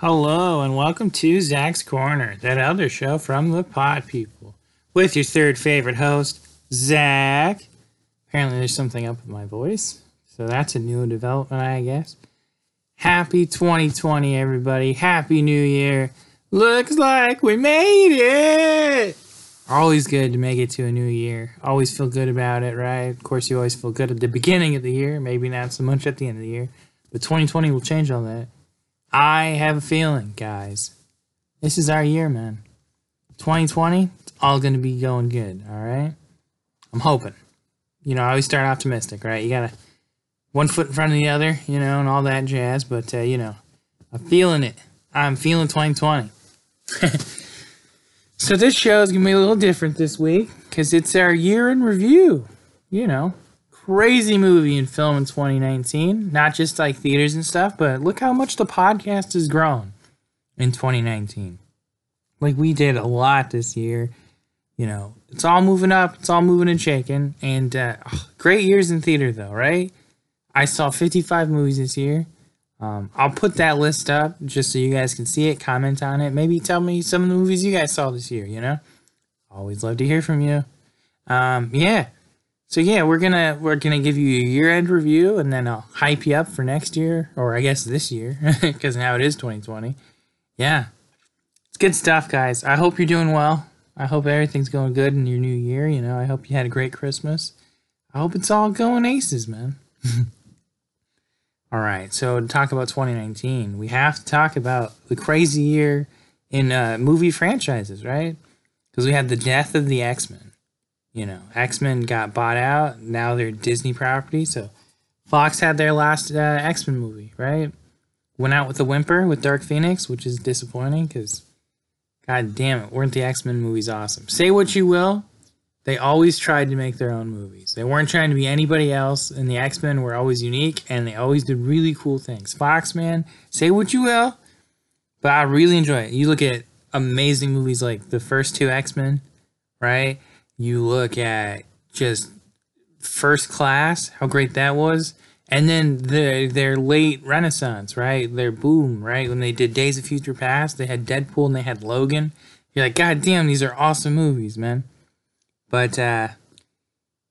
Hello and welcome to Zack's Corner, that other show from the Pod People, with your third favorite host, Zack. Apparently, there's something up with my voice, so that's a new development, I guess. Happy 2020, everybody! Happy New Year! Looks like we made it. Always good to make it to a new year. Always feel good about it, right? Of course, you always feel good at the beginning of the year. Maybe not so much at the end of the year, but 2020 will change all that. I have a feeling, guys. This is our year, man. 2020, it's all going to be going good, all right? I'm hoping. You know, I always start optimistic, right? You got to one foot in front of the other, you know, and all that jazz, but, uh, you know, I'm feeling it. I'm feeling 2020. so this show is going to be a little different this week because it's our year in review. You know, crazy movie and film in 2019. Not just like theaters and stuff, but look how much the podcast has grown in 2019. Like we did a lot this year. You know, it's all moving up, it's all moving and shaking. And uh, great years in theater, though, right? I saw 55 movies this year. Um, I'll put that list up just so you guys can see it, comment on it. Maybe tell me some of the movies you guys saw this year, you know? Always love to hear from you. Um, yeah. So yeah, we're gonna we're gonna give you a year end review and then I'll hype you up for next year, or I guess this year, because now it is 2020. Yeah. It's good stuff, guys. I hope you're doing well. I hope everything's going good in your new year. You know, I hope you had a great Christmas. I hope it's all going aces, man. All right, so to talk about 2019, we have to talk about the crazy year in uh, movie franchises, right? Because we had the death of the X Men. You know, X Men got bought out. Now they're Disney property. So Fox had their last uh, X Men movie, right? Went out with a whimper with Dark Phoenix, which is disappointing because, god damn it, weren't the X Men movies awesome? Say what you will, they always tried to make their own movies. They weren't trying to be anybody else, and the X Men were always unique, and they always did really cool things. Fox, man, say what you will, but I really enjoy it. You look at amazing movies like the first two X Men, right? You look at just First Class, how great that was, and then the their late Renaissance, right? Their boom, right? When they did Days of Future Past, they had Deadpool and they had Logan. You're like, God damn, these are awesome movies, man. But uh,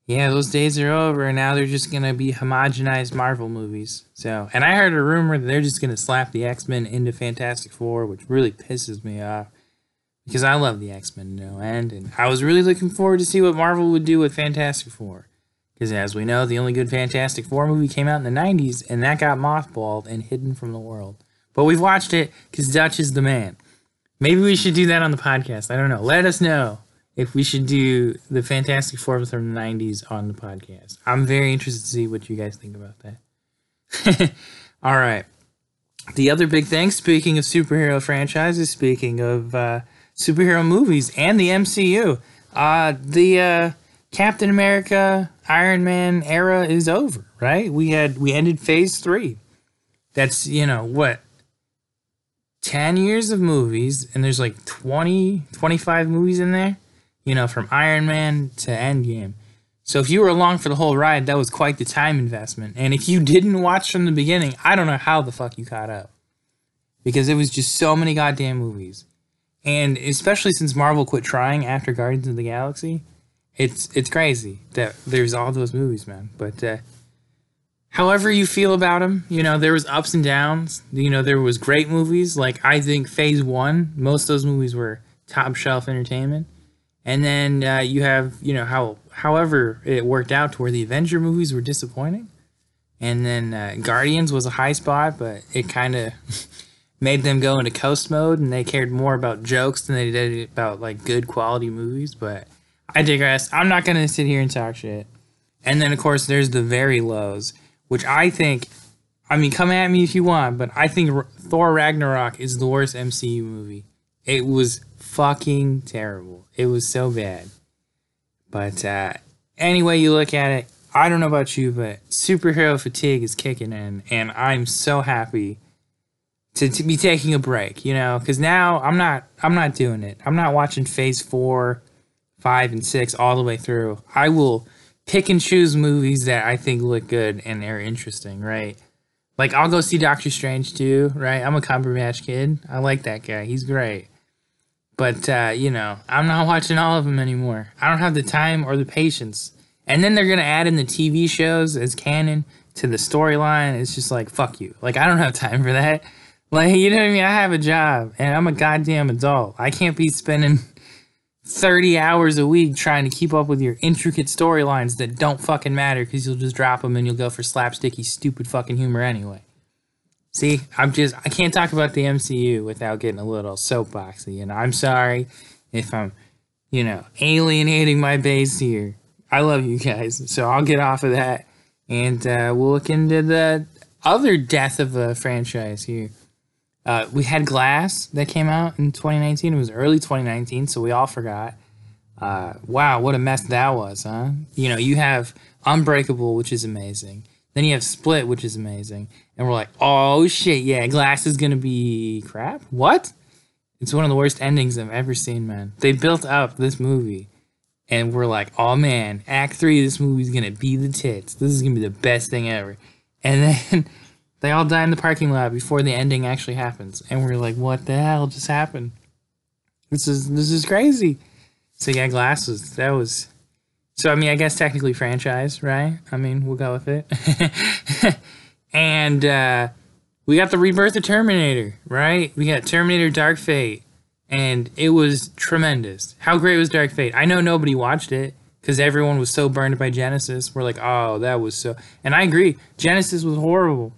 yeah, those days are over, and now they're just gonna be homogenized Marvel movies. So, and I heard a rumor that they're just gonna slap the X Men into Fantastic Four, which really pisses me off because I love the X Men no end, and I was really looking forward to see what Marvel would do with Fantastic Four. Because as we know, the only good Fantastic Four movie came out in the '90s, and that got mothballed and hidden from the world. But we've watched it because Dutch is the man. Maybe we should do that on the podcast. I don't know. Let us know if we should do the Fantastic Four from the 90s on the podcast. I'm very interested to see what you guys think about that. All right. The other big thing, speaking of superhero franchises, speaking of uh, superhero movies and the MCU, uh, the uh, Captain America Iron Man era is over, right? We had we ended phase three. That's you know what 10 years of movies and there's like 20 25 movies in there you know, from Iron Man to Endgame. So if you were along for the whole ride, that was quite the time investment. And if you didn't watch from the beginning, I don't know how the fuck you caught up. Because it was just so many goddamn movies. And especially since Marvel quit trying after Guardians of the Galaxy, it's it's crazy that there's all those movies, man. But uh, however you feel about them, you know, there was ups and downs. You know, there was great movies. Like I think Phase One, most of those movies were top shelf entertainment. And then uh, you have, you know, how however it worked out to where the Avenger movies were disappointing. And then uh, Guardians was a high spot, but it kind of made them go into coast mode and they cared more about jokes than they did about like good quality movies. But I digress. I'm not going to sit here and talk shit. And then, of course, there's the very lows, which I think, I mean, come at me if you want, but I think R- Thor Ragnarok is the worst MCU movie. It was fucking terrible. It was so bad. But uh, anyway, you look at it, I don't know about you, but superhero fatigue is kicking in, and I'm so happy to, to be taking a break. You know, because now I'm not I'm not doing it. I'm not watching Phase Four, Five, and Six all the way through. I will pick and choose movies that I think look good and are interesting, right? Like I'll go see Doctor Strange too, right? I'm a Cumberbatch kid. I like that guy. He's great. But uh, you know, I'm not watching all of them anymore. I don't have the time or the patience. And then they're gonna add in the TV shows as canon to the storyline. It's just like fuck you. Like I don't have time for that. Like you know what I mean? I have a job and I'm a goddamn adult. I can't be spending 30 hours a week trying to keep up with your intricate storylines that don't fucking matter because you'll just drop them and you'll go for slapsticky, stupid fucking humor anyway. See, I'm just, I can't talk about the MCU without getting a little soapboxy. And I'm sorry if I'm, you know, alienating my base here. I love you guys. So I'll get off of that and uh, we'll look into the other death of a franchise here. Uh, we had Glass that came out in 2019. It was early 2019, so we all forgot. Uh, wow, what a mess that was, huh? You know, you have Unbreakable, which is amazing. Then you have Split, which is amazing. And we're like, oh shit, yeah, Glass is gonna be crap? What? It's one of the worst endings I've ever seen, man. They built up this movie, and we're like, oh man, Act 3 this movie's gonna be the tits. This is gonna be the best thing ever. And then they all die in the parking lot before the ending actually happens, and we're like, "What the hell just happened? This is this is crazy." So yeah, glasses. That was. So I mean, I guess technically franchise, right? I mean, we'll go with it. and uh, we got the rebirth of Terminator, right? We got Terminator Dark Fate, and it was tremendous. How great was Dark Fate? I know nobody watched it because everyone was so burned by Genisys. We're like, oh, that was so. And I agree, Genisys was horrible.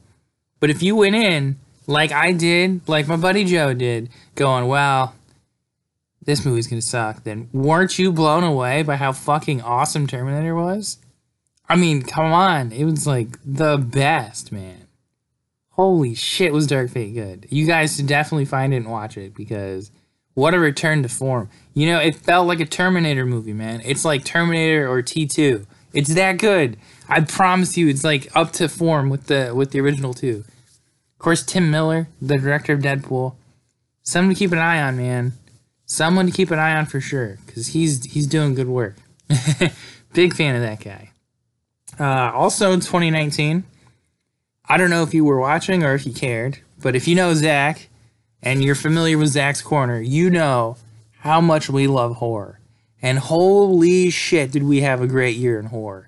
But if you went in like I did, like my buddy Joe did, going, well, this movie's gonna suck, then weren't you blown away by how fucking awesome Terminator was? I mean, come on. It was like the best, man. Holy shit, was Dark Fate good. You guys should definitely find it and watch it because what a return to form. You know, it felt like a Terminator movie, man. It's like Terminator or T2. It's that good. I promise you, it's like up to form with the with the original two. Of course, Tim Miller, the director of Deadpool, someone to keep an eye on, man. Someone to keep an eye on for sure, because he's he's doing good work. Big fan of that guy. Uh, also in 2019, I don't know if you were watching or if you cared, but if you know Zack and you're familiar with Zack's Corner, you know how much we love horror. And holy shit, did we have a great year in horror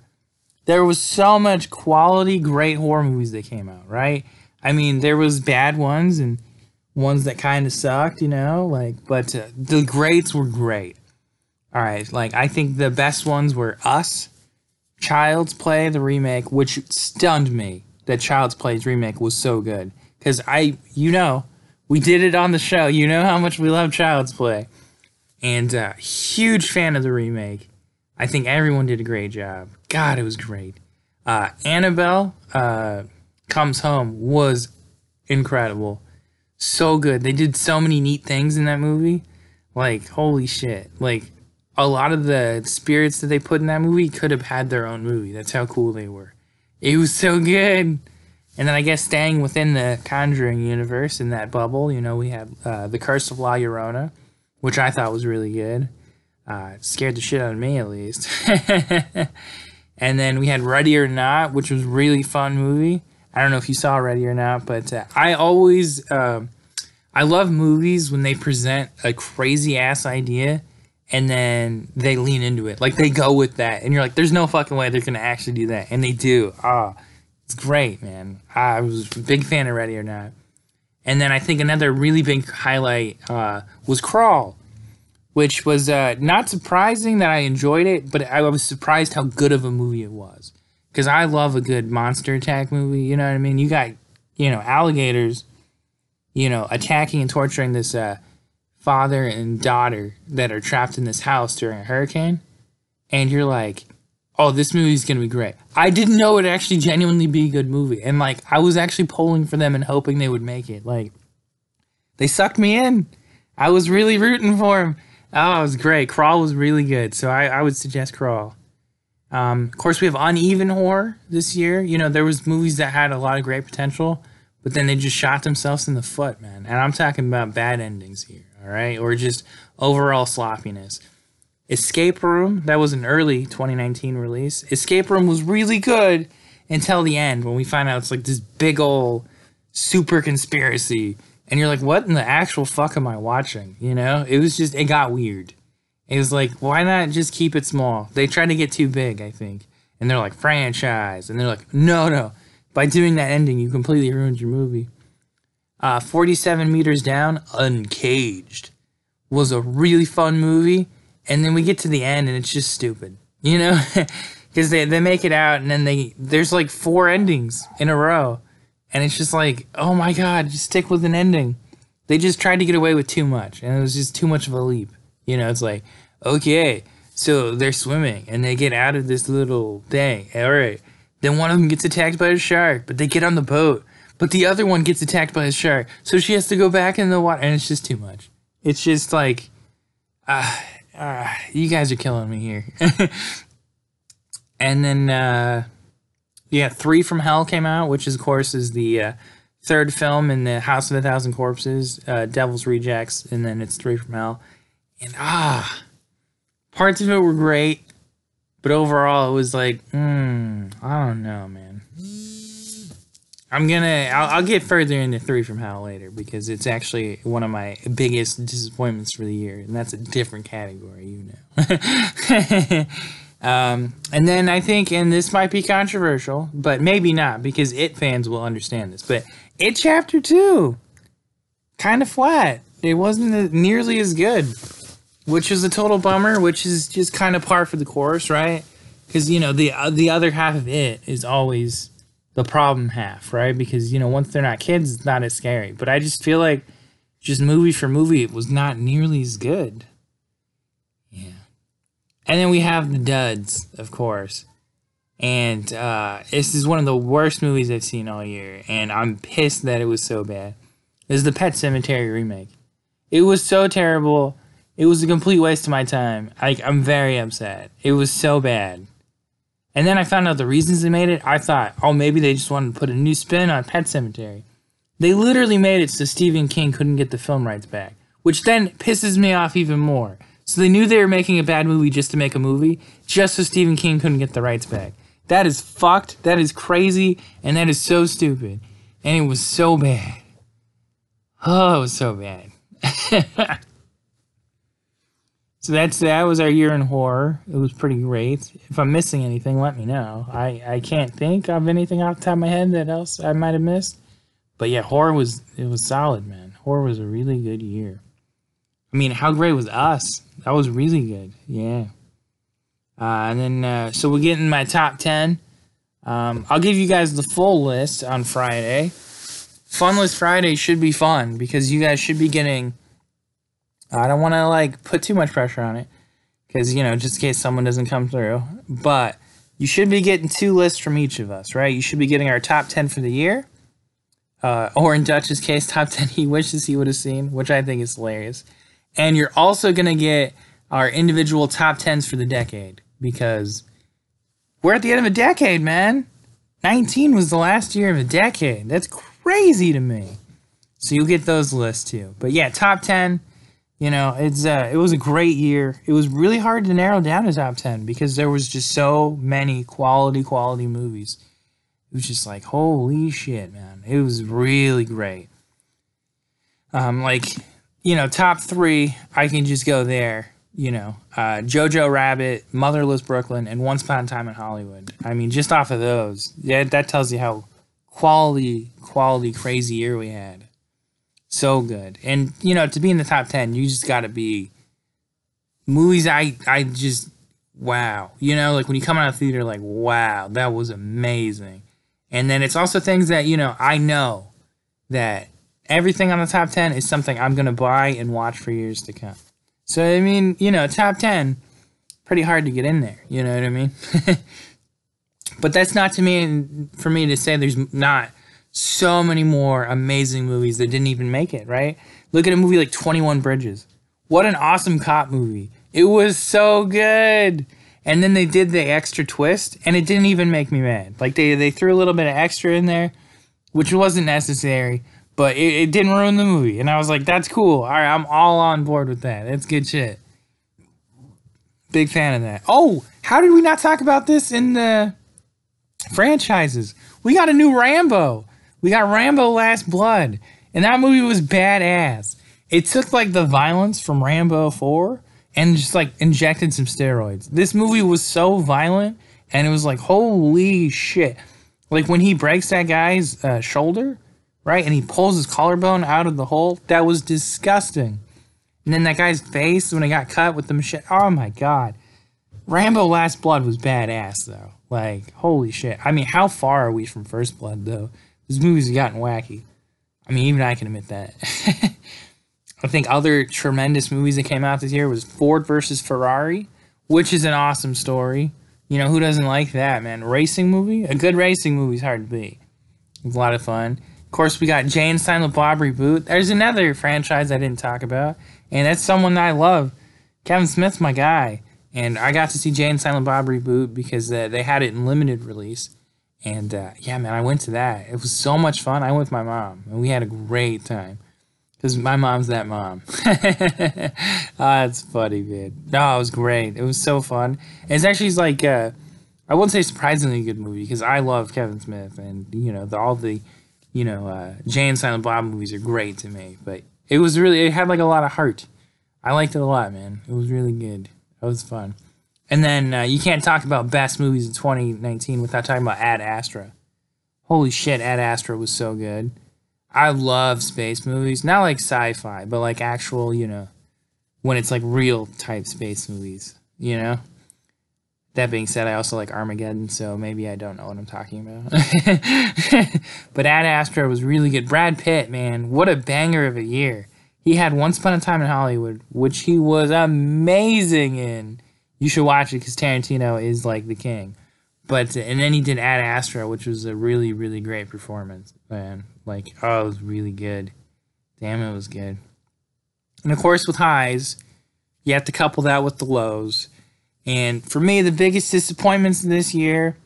there was so much quality, great horror movies that came out, right? I mean, there was bad ones and ones that kind of sucked, you know, like, but uh, the greats were great. All right, like I think the best ones were Us, Child's Play, the remake, which stunned me that Child's Play's remake was so good because I, you know, we did it on the show. You know how much we love Child's Play, and uh, huge fan of the remake. I think everyone did a great job. God, it was great. Uh, Annabelle uh, Comes Home was incredible. So good. They did so many neat things in that movie. Like, holy shit. Like, a lot of the spirits that they put in that movie could have had their own movie. That's how cool they were. It was so good. And then I guess staying within the Conjuring universe in that bubble, you know, we had uh, The Curse of La Llorona, which I thought was really good. Uh, scared the shit out of me, at least. and then we had Ready or Not, which was really fun movie. I don't know if you saw Ready or Not, but uh, I always uh, I love movies when they present a crazy ass idea and then they lean into it. Like they go with that, and you're like, "There's no fucking way they're gonna actually do that," and they do. Ah, oh, it's great, man. I was a big fan of Ready or Not. And then I think another really big highlight uh, was Crawl which was uh, not surprising that I enjoyed it, but I was surprised how good of a movie it was. Because I love a good monster attack movie. You know what I mean? You got, you know, alligators, you know, attacking and torturing this uh, father and daughter that are trapped in this house during a hurricane. And you're like, oh, this movie's going to be great. I didn't know it'd actually genuinely be a good movie. And, like, I was actually pulling for them and hoping they would make it. Like, they sucked me in. I was really rooting for them Oh, it was great. Crawl was really good, so I, I would suggest Crawl. Um, of course, we have uneven horror this year. You know, there was movies that had a lot of great potential, but then they just shot themselves in the foot, man. And I'm talking about bad endings here, all right, or just overall sloppiness. Escape Room, that was an early 2019 release. Escape Room was really good until the end when we find out it's like this big old super conspiracy. And you're like, what in the actual fuck am I watching? You know? It was just, it got weird. It was like, why not just keep it small? They tried to get too big, I think. And they're like, franchise. And they're like, no, no. By doing that ending, you completely ruined your movie. Uh, 47 meters down, uncaged, was a really fun movie. And then we get to the end and it's just stupid, you know? Because they, they make it out and then they, there's like four endings in a row. And it's just like, oh my God, just stick with an ending. They just tried to get away with too much. And it was just too much of a leap. You know, it's like, okay, so they're swimming and they get out of this little thing. All right. Then one of them gets attacked by a shark, but they get on the boat. But the other one gets attacked by a shark. So she has to go back in the water. And it's just too much. It's just like, uh, uh, you guys are killing me here. and then, uh, yeah, Three from Hell came out, which is, of course, is the uh, third film in the House of a Thousand Corpses, uh, Devil's Rejects, and then it's Three from Hell. And ah, parts of it were great, but overall it was like, hmm, I don't know, man. I'm gonna, I'll, I'll get further into Three from Hell later because it's actually one of my biggest disappointments for the year, and that's a different category, you know. um, and then I think, and this might be controversial, but maybe not because it fans will understand this. But it chapter two, kind of flat. It wasn't nearly as good which is a total bummer. Which is just kind of par for the course, right? Because you know the uh, the other half of it is always the problem half, right? Because you know once they're not kids, it's not as scary. But I just feel like just movie for movie, it was not nearly as good. And then we have the duds, of course. And uh, this is one of the worst movies I've seen all year, and I'm pissed that it was so bad. This is the Pet Sematary remake. It was so terrible. It was a complete waste of my time. I, I'm very upset. It was so bad. And then I found out the reasons they made it. I thought, oh, maybe they just wanted to put a new spin on Pet Sematary. They literally made it so Stephen King couldn't get the film rights back, which then pisses me off even more. So they knew they were making a bad movie just to make a movie, just so Stephen King couldn't get the rights back. That is fucked. That is crazy. And that is so stupid. And it was so bad. Oh, it was so bad. So that's that was our year in horror. It was pretty great. If I'm missing anything, let me know. I I can't think of anything off the top of my head that else I might have missed. But yeah, horror was it was solid, man. Horror was a really good year. I mean, how great was us? That was really good. Yeah. Uh, and then uh, so we're getting my top ten. Um, I'll give you guys the full list on Friday. Funless Friday should be fun because you guys should be getting I don't want to like put too much pressure on it because you know just in case someone doesn't come through. But you should be getting two lists from each of us, right? You should be getting our top ten for the year, uh, or in Dutch's case, top ten he wishes he would have seen, which I think is hilarious. And you're also gonna get our individual top tens for the decade because we're at the end of a decade, man. 19 was the last year of a decade. That's crazy to me. So you'll get those lists too. But yeah, top 10 you know, it's uh, it was a great year. It was really hard to narrow down a top ten because there was just so many quality, quality movies. It was just like holy shit, man! It was really great. Um, like you know, top three, I can just go there. You know, uh, Jojo Rabbit, Motherless Brooklyn, and Once Upon a Time in Hollywood. I mean, just off of those, yeah, that tells you how quality, quality, crazy year we had. So good. And you know, to be in the top 10, you just got to be movies I I just wow. You know, like when you come out of theater like wow, that was amazing. And then it's also things that, you know, I know that everything on the top 10 is something I'm going to buy and watch for years to come. So I mean, you know, top 10 pretty hard to get in there, you know what I mean? but that's not to me for me to say there's not so many more amazing movies that didn't even make it, right? Look at a movie like 21 Bridges. What an awesome cop movie. It was so good. And then they did the extra twist and it didn't even make me mad. Like they, they threw a little bit of extra in there, which wasn't necessary, but it, it didn't ruin the movie. And I was like, that's cool. All right, I'm all on board with that. That's good shit. Big fan of that. Oh, how did we not talk about this in the franchises. We got a new Rambo. We got Rambo Last Blood. And that movie was badass. It took like the violence from Rambo 4 and just like injected some steroids. This movie was so violent and it was like, holy shit. Like when he breaks that guy's uh, shoulder, right? And he pulls his collarbone out of the hole. That was disgusting. And then that guy's face when he got cut with the machete. Oh my god. Rambo Last Blood was badass though. Like, holy shit. I mean, how far are we from First Blood though? This movie's gotten wacky. I mean, even I can admit that. I think other tremendous movies that came out this year was Ford versus Ferrari, which is an awesome story. You know, who doesn't like that, man? Racing movie? A good racing movie is hard to beat. It's a lot of fun. Of course, we got Jay and Silent Bob reboot. There's another franchise I didn't talk about, and that's someone I love. Kevin Smith's my guy, and I got to see Jay and Silent Bob reboot because uh, they had it in limited release. And uh, yeah, man, I went to that. It was so much fun. I went with my mom, and we had a great time because my mom's that mom. ah, it's funny, man. No, it was great. It was so fun. It's actually like uh, I wouldn't say surprisingly good movie because I love Kevin Smith, and you know the, all the you know uh, Jay and Silent Bob movies are great to me. But it was really it had like a lot of heart. I liked it a lot, man. It was really good. It was fun. And then uh, you can't talk about best movies in 2019 without talking about Ad Astra. Holy shit, Ad Astra was so good. I love space movies, not like sci-fi, but like actual, you know, when it's like real type space movies, you know. That being said, I also like Armageddon, so maybe I don't know what I'm talking about. but Ad Astra was really good. Brad Pitt, man, what a banger of a year. He had Once Upon a Time in Hollywood, which he was amazing in. You should watch it because Tarantino is like the king. But and then he did Ad Astra, which was a really really great performance. Man, like oh, it was really good. Damn, it was good. And of course, with highs, you have to couple that with the lows. And for me, the biggest disappointments this year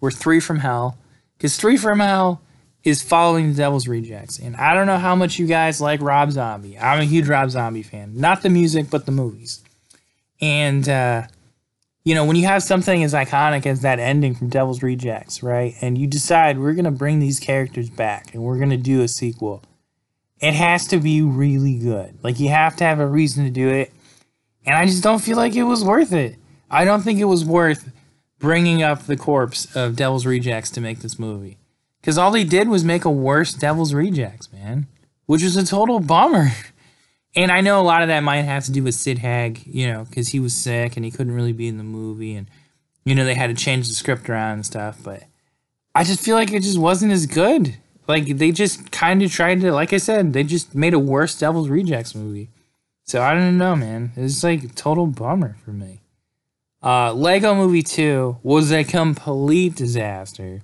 were Three from Hell, because Three from Hell is following the Devil's Rejects. And I don't know how much you guys like Rob Zombie. I'm a huge Rob Zombie fan. Not the music, but the movies. And, uh, you know, when you have something as iconic as that ending from Devil's Rejects, right? And you decide we're going to bring these characters back and we're going to do a sequel, it has to be really good. Like, you have to have a reason to do it. And I just don't feel like it was worth it. I don't think it was worth bringing up the corpse of Devil's Rejects to make this movie. Because all they did was make a worse Devil's Rejects, man, which was a total bummer. And I know a lot of that might have to do with Sid Haig, you know, because he was sick and he couldn't really be in the movie. And, you know, they had to change the script around and stuff. But I just feel like it just wasn't as good. Like, they just kind of tried to, like I said, they just made a worse Devil's Rejects movie. So I don't know, man. It's like a total bummer for me. Uh, Lego Movie 2 was a complete disaster.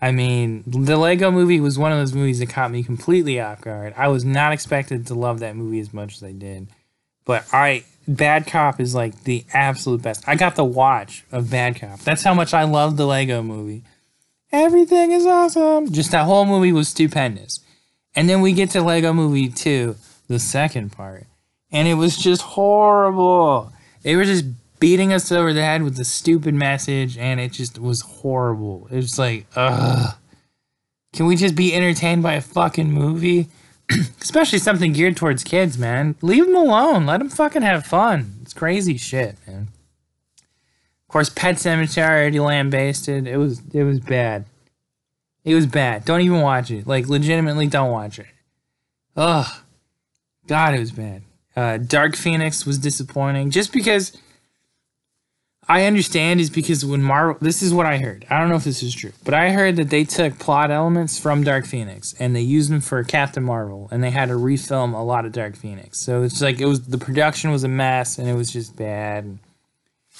I mean, the Lego movie was one of those movies that caught me completely off guard. I was not expected to love that movie as much as I did. But I Bad Cop is like the absolute best. I got the watch of Bad Cop. That's how much I love the Lego movie. Everything is awesome. Just that whole movie was stupendous. And then we get to Lego Movie 2, the second part, and it was just horrible. They were just beating us over the head with the stupid message, and it just was horrible. It was like, ugh. Can we just be entertained by a fucking movie? Especially something geared towards kids, man. Leave them alone. Let them fucking have fun. It's crazy shit, man. Of course, Pet Sematary already lambasted. It was it was bad. It was bad. Don't even watch it. Like legitimately, don't watch it. Ugh. God, it was bad. Uh, Dark Phoenix was disappointing just because I understand is because when Marvel, this is what I heard. I don't know if this is true, but I heard that they took plot elements from Dark Phoenix and they used them for Captain Marvel, and they had to refilm a lot of Dark Phoenix. So it's like it was the production was a mess and it was just bad.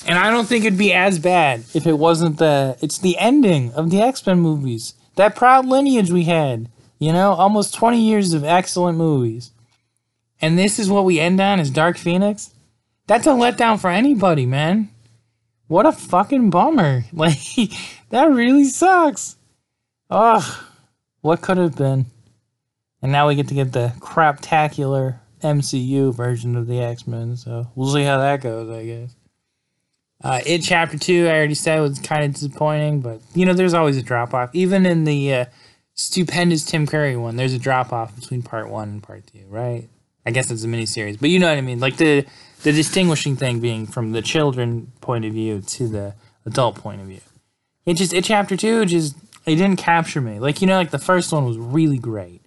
And I don't think it'd be as bad if it wasn't the it's the ending of the X Men movies. That proud lineage we had, you know, almost twenty years of excellent movies, and this is what we end on is Dark Phoenix. That's a letdown for anybody, man. What a fucking bummer. Like, that really sucks. Ugh. What could have been? And now we get to get the craptacular MCU version of the X Men, so we'll see how that goes, I guess. Uh, it chapter two, I already said was kind of disappointing, but you know, there's always a drop off. Even in the uh, stupendous Tim Curry one, there's a drop off between part one and part two, right? I guess it's a miniseries, but you know what I mean. Like the the distinguishing thing being from the children point of view to the adult point of view. It just it chapter two just it didn't capture me. Like you know, like the first one was really great,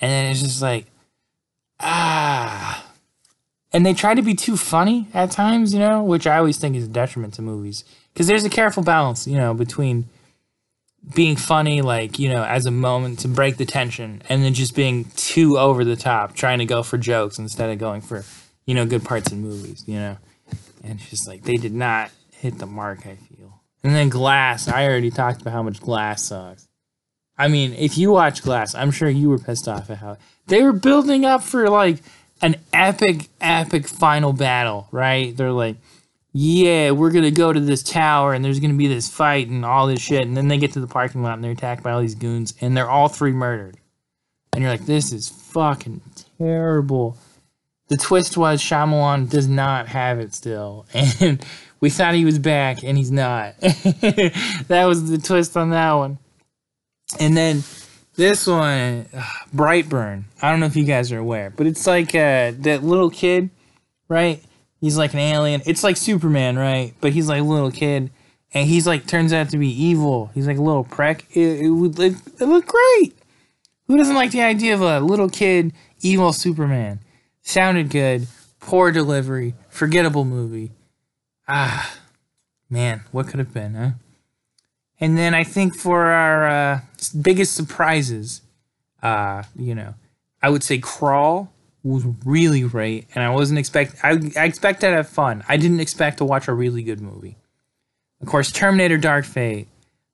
and then it's just like ah, and they try to be too funny at times, you know, which I always think is a detriment to movies because there's a careful balance, you know, between being funny, like you know, as a moment to break the tension, and then just being too over the top, trying to go for jokes instead of going for you know good parts in movies, you know, and just like they did not hit the mark. I feel. And then Glass, I already talked about how much Glass sucks. I mean, if you watch Glass, I'm sure you were pissed off at how they were building up for like an epic, epic final battle, right? They're like, yeah, we're gonna go to this tower and there's gonna be this fight and all this shit, and then they get to the parking lot and they're attacked by all these goons and they're all three murdered. And you're like, this is fucking terrible. The twist was Shyamalan does not have it still, and we thought he was back and he's not. that was the twist on that one. And then this one, Brightburn. I don't know if you guys are aware, but it's like uh, that little kid, right? He's like an alien. It's like Superman, right? But he's like a little kid, and he's like turns out to be evil. He's like a little prick. It, it would it, it looked great. Who doesn't like the idea of a little kid evil Superman? Sounded good. Poor delivery. Forgettable movie. Ah, man, what could have been, huh? And then I think for our uh, biggest surprises, uh, you know, I would say Crawl was really great, and I wasn't expect I, I expected to have fun. I didn't expect to watch a really good movie. Of course, Terminator Dark Fate.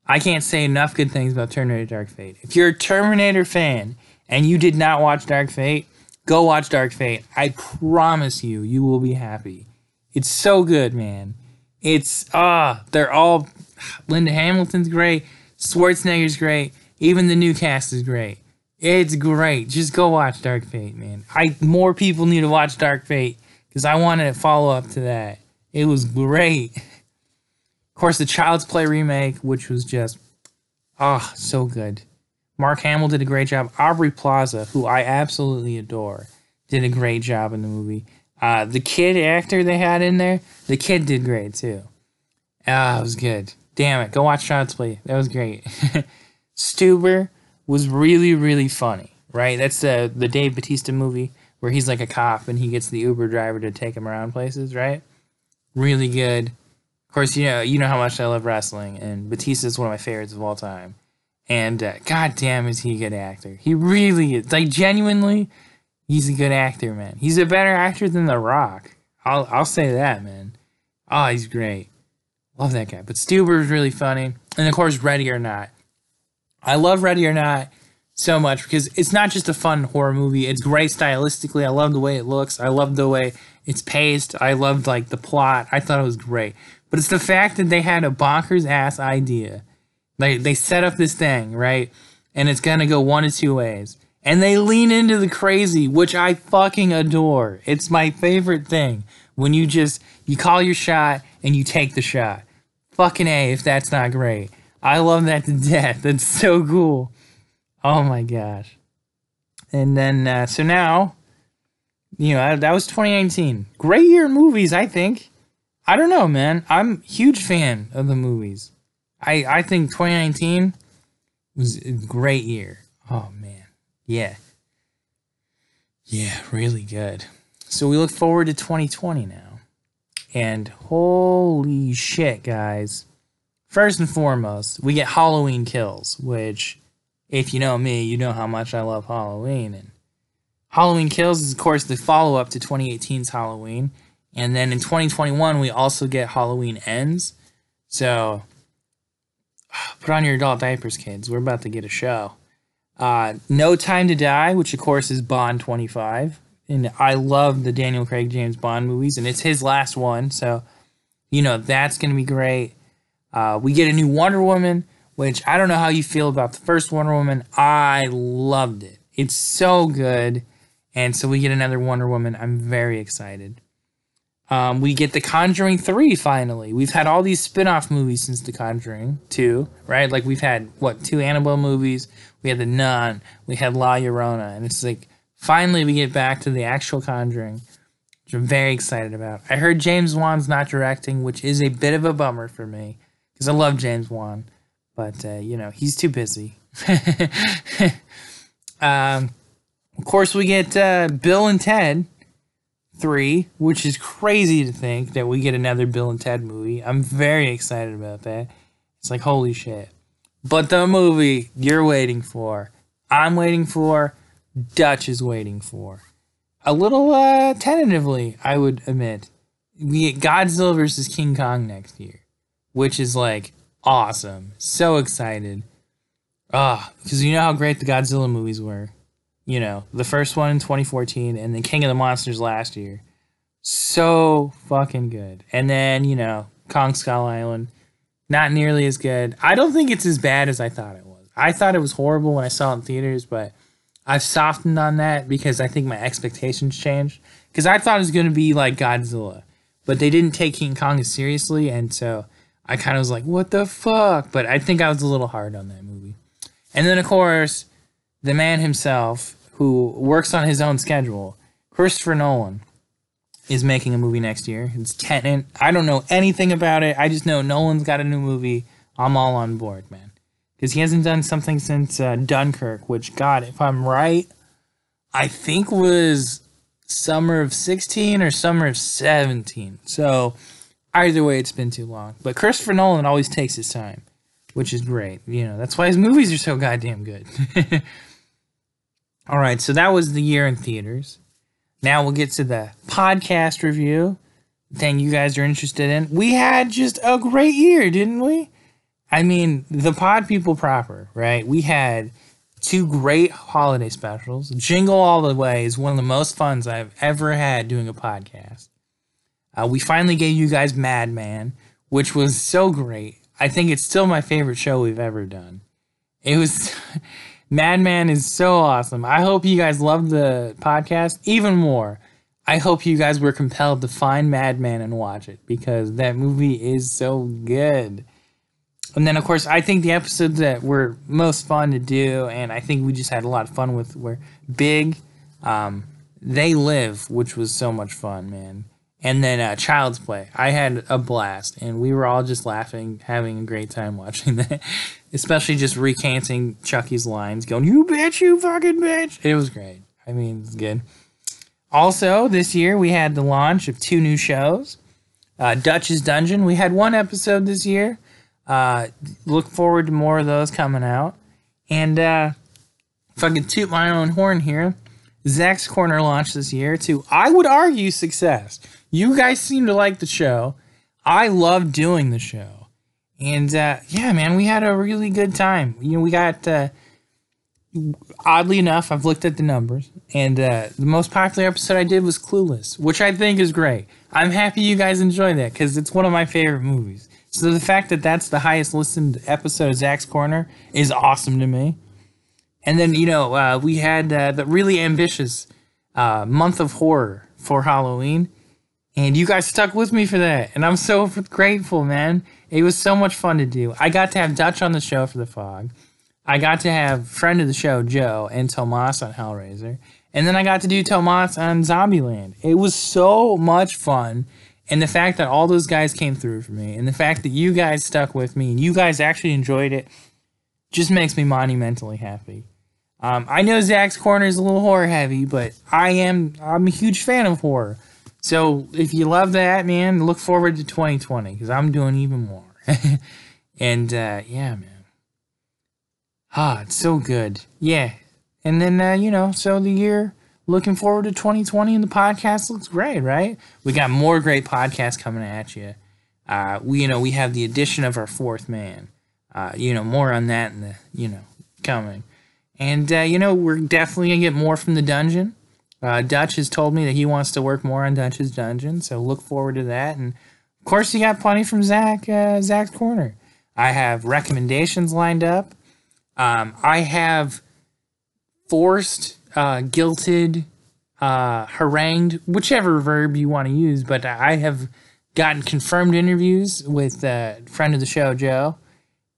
I can't say enough good things about Terminator Dark Fate. If you're a Terminator fan and you did not watch Dark Fate, go watch Dark Fate. I promise you, you will be happy. It's so good, man. It's ah, uh, they're all Linda Hamilton's great. Schwarzenegger's great. Even the new cast is great. It's great. Just go watch Dark Fate, man. I more people need to watch Dark Fate because I wanted to follow up to that. It was great. Of course, the Child's Play remake, which was just ah oh, so good. Mark Hamill did a great job. Aubrey Plaza, who I absolutely adore, did a great job in the movie. Uh, the kid actor they had in there, the kid did great too. Ah, it was good. Damn it, go watch Child's Play. That was great. Stuber was really, really funny, right? That's the the Dave Batista movie where he's like a cop and he gets the Uber driver to take him around places, right? Really good. Of course, you know you know how much I love wrestling, and Batista is one of my favorites of all time. And uh, god damn, is he a good actor? He really is. Like genuinely, he's a good actor, man. He's a better actor than The Rock. I'll I'll say that, man. Oh, he's great. Love that guy. But Stuber is really funny. And of course, Ready or Not. I love Ready or Not so much because it's not just a fun horror movie. It's great stylistically. I love the way it looks. I love the way it's paced. I loved like the plot. I thought it was great. But it's the fact that they had a bonkers ass idea. Like they set up this thing, right? And it's gonna go one of two ways. And they lean into the crazy, which I fucking adore. It's my favorite thing. When you just you call your shot and you take the shot. Fucking A if that's not great. I love that to death. That's so cool. Oh my gosh. And then, uh, so now, you know, that was 2019. Great year in movies, I think. I don't know, man. I'm huge fan of the movies. I, I think 2019 was a great year. Oh, man. Yeah. Yeah, really good. So we look forward to 2020 now. And holy shit, guys. First and foremost, we get Halloween Kills, which, if you know me, you know how much I love Halloween. And Halloween Kills is, of course, the follow up to 2018's Halloween. And then in 2021, we also get Halloween Ends. So, put on your adult diapers, kids. We're about to get a show. Uh, no Time to Die, which, of course, is Bond 25 and I love the Daniel Craig James Bond movies, and it's his last one, so you know that's gonna be great. Uh, we get a new Wonder Woman, which I don't know how you feel about the first Wonder Woman. I loved it. It's so good, and so we get another Wonder Woman. I'm very excited. Um, we get The Conjuring 3 finally. We've had all these spin off movies since The Conjuring 2, right? Like we've had, what, two Annabelle movies? We had The Nun, we had La Llorona, and it's like finally we get back to the actual Conjuring, which I'm very excited about. I heard James Wan's not directing, which is a bit of a bummer for me because I love James Wan, but uh, you know, he's too busy. um, of course, we get uh, Bill and Ted 3, which is crazy to think that we get another Bill and Ted movie. I'm very excited about that. It's like, holy shit. But the movie you're waiting for, I'm waiting for, Dutch is waiting for. A little uh, tentatively, I would admit. We get Godzilla versus King Kong next year, which is like awesome. So excited. Ah, because you know how great the Godzilla movies were. You know, the first one in 2014 and then King of the Monsters last year. So fucking good. And then, you know, Kong Skull Island. Not nearly as good. I don't think it's as bad as I thought it was. I thought it was horrible when I saw it in theaters, but I've softened on that because I think my expectations changed. Because I thought it was going to be like Godzilla, but they didn't take King Kong as seriously, and so I kind of was like, what the fuck? But I think I was a little hard on that movie. And then, of course, the man himself, who works on his own schedule, Christopher Nolan, is making a movie next year. It's Tenet. I don't know anything about it. I just know Nolan's got a new movie. I'm all on board, man. Because he hasn't done something since uh, Dunkirk, which, God, if I'm right, I think was summer of 16 or summer of 17. So either way, it's been too long. But Christopher Nolan always takes his time, which is great. You know, that's why his movies are so goddamn good. All right, so that was the year in theaters. Now we'll get to the podcast review thing you guys are interested in. We had just a great year, didn't we? I mean, the pod people proper, right? We had two great holiday specials. Jingle All the Way is one of the most funs I've ever had doing a podcast. Uh, we finally gave you guys Madman, which was so great. I think it's still my favorite show we've ever done. It was Madman is so awesome. I hope you guys loved the podcast even more. I hope you guys were compelled to find Madman and watch it because that movie is so good. And then, of course, I think the episodes that were most fun to do, and I think we just had a lot of fun with, were Big, um, They Live, which was so much fun, man. And then uh, Child's Play. I had a blast, and we were all just laughing, having a great time watching that especially just recanting Chucky's lines, going, You bitch, you fucking bitch. It was great. I mean, it's good. Also, this year we had the launch of two new shows uh, Dutch's Dungeon. We had one episode this year. Uh, look forward to more of those coming out. And uh, if I can toot my own horn here, Zack's Corner launched this year to, I would argue, success. You guys seem to like the show. I love doing the show. And uh, yeah, man, we had a really good time. You know, we got uh, oddly enough, I've looked at the numbers, and uh, the most popular episode I did was Clueless, which I think is great. I'm happy you guys enjoy that because it's one of my favorite movies. So the fact that that's the highest listened episode of Zack's Corner is awesome to me. And then you know uh, we had uh, the really ambitious uh, month of horror for Halloween, and you guys stuck with me for that, and I'm so grateful, man. It was so much fun to do. I got to have Dutch on the show for the fog. I got to have friend of the show Joe and Tomas on Hellraiser, and then I got to do Tomas on Zombieland. It was so much fun, and the fact that all those guys came through for me, and the fact that you guys stuck with me and you guys actually enjoyed it, just makes me monumentally happy. Um, I know Zack's corner is a little horror heavy, but I am I'm a huge fan of horror. So if you love that, man, look forward to 2020 because I'm doing even more. and uh, yeah, man. Ah, it's so good. Yeah. And then, uh, you know, so the year looking forward to 2020 and the podcast looks great, right? We got more great podcasts coming at you. Uh, we, you know, we have the addition of our fourth man. Uh, you know, more on that in the, you know, coming. And, uh, you know, we're definitely going to get more from the dungeon. Uh, Dutch has told me that he wants to work more on Dutch's Dungeon, so look forward to that. And of course, you got plenty from Zack, uh, Zack's Corner. I have recommendations lined up. Um, I have forced, uh, guilted uh, harangued, whichever verb you want to use, but I have gotten confirmed interviews with a friend of the show, Joe,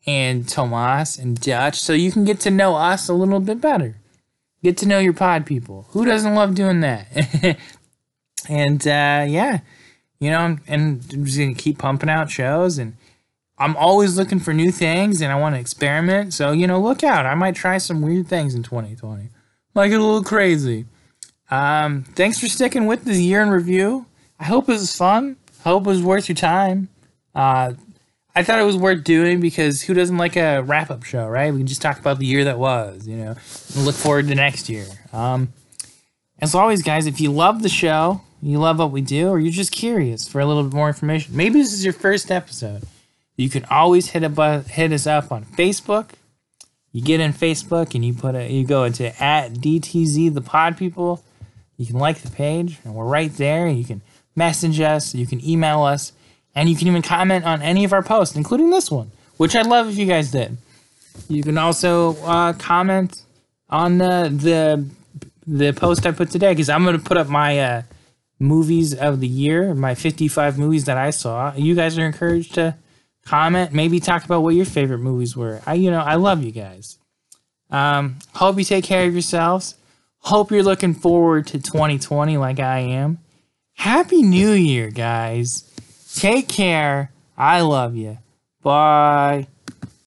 and Tomas and Dutch, so you can get to know us a little bit better. Get to know your pod people. Who doesn't love doing that? and uh, yeah, you know, and I'm just gonna keep pumping out shows, and I'm always looking for new things, and I want to experiment. So you know, look out! I might try some weird things in 2020. Might get a little crazy. Um, thanks for sticking with this year in review. I hope it was fun. I hope it was worth your time. Uh, I thought it was worth doing because who doesn't like a wrap up show, right? We can just talk about the year that was, you know, and look forward to next year. Um, as always, guys, if you love the show, you love what we do, or you're just curious for a little bit more information, maybe this is your first episode. You can always hit a hit us up on Facebook. You get in Facebook and you put a you go into at DTZ the Pod People. You can like the page, and we're right there. You can message us, you can email us, and you can even comment on any of our posts, including this one, which I'd love if you guys did. You can also uh, comment on the the the post I put today because I'm gonna put up my uh, movies of the year, my 55 movies that I saw. You guys are encouraged to comment, maybe talk about what your favorite movies were. I you know I love you guys. Um, hope you take care of yourselves. Hope you're looking forward to 2020 like I am. Happy New Year, guys. Take care. I love you. Bye.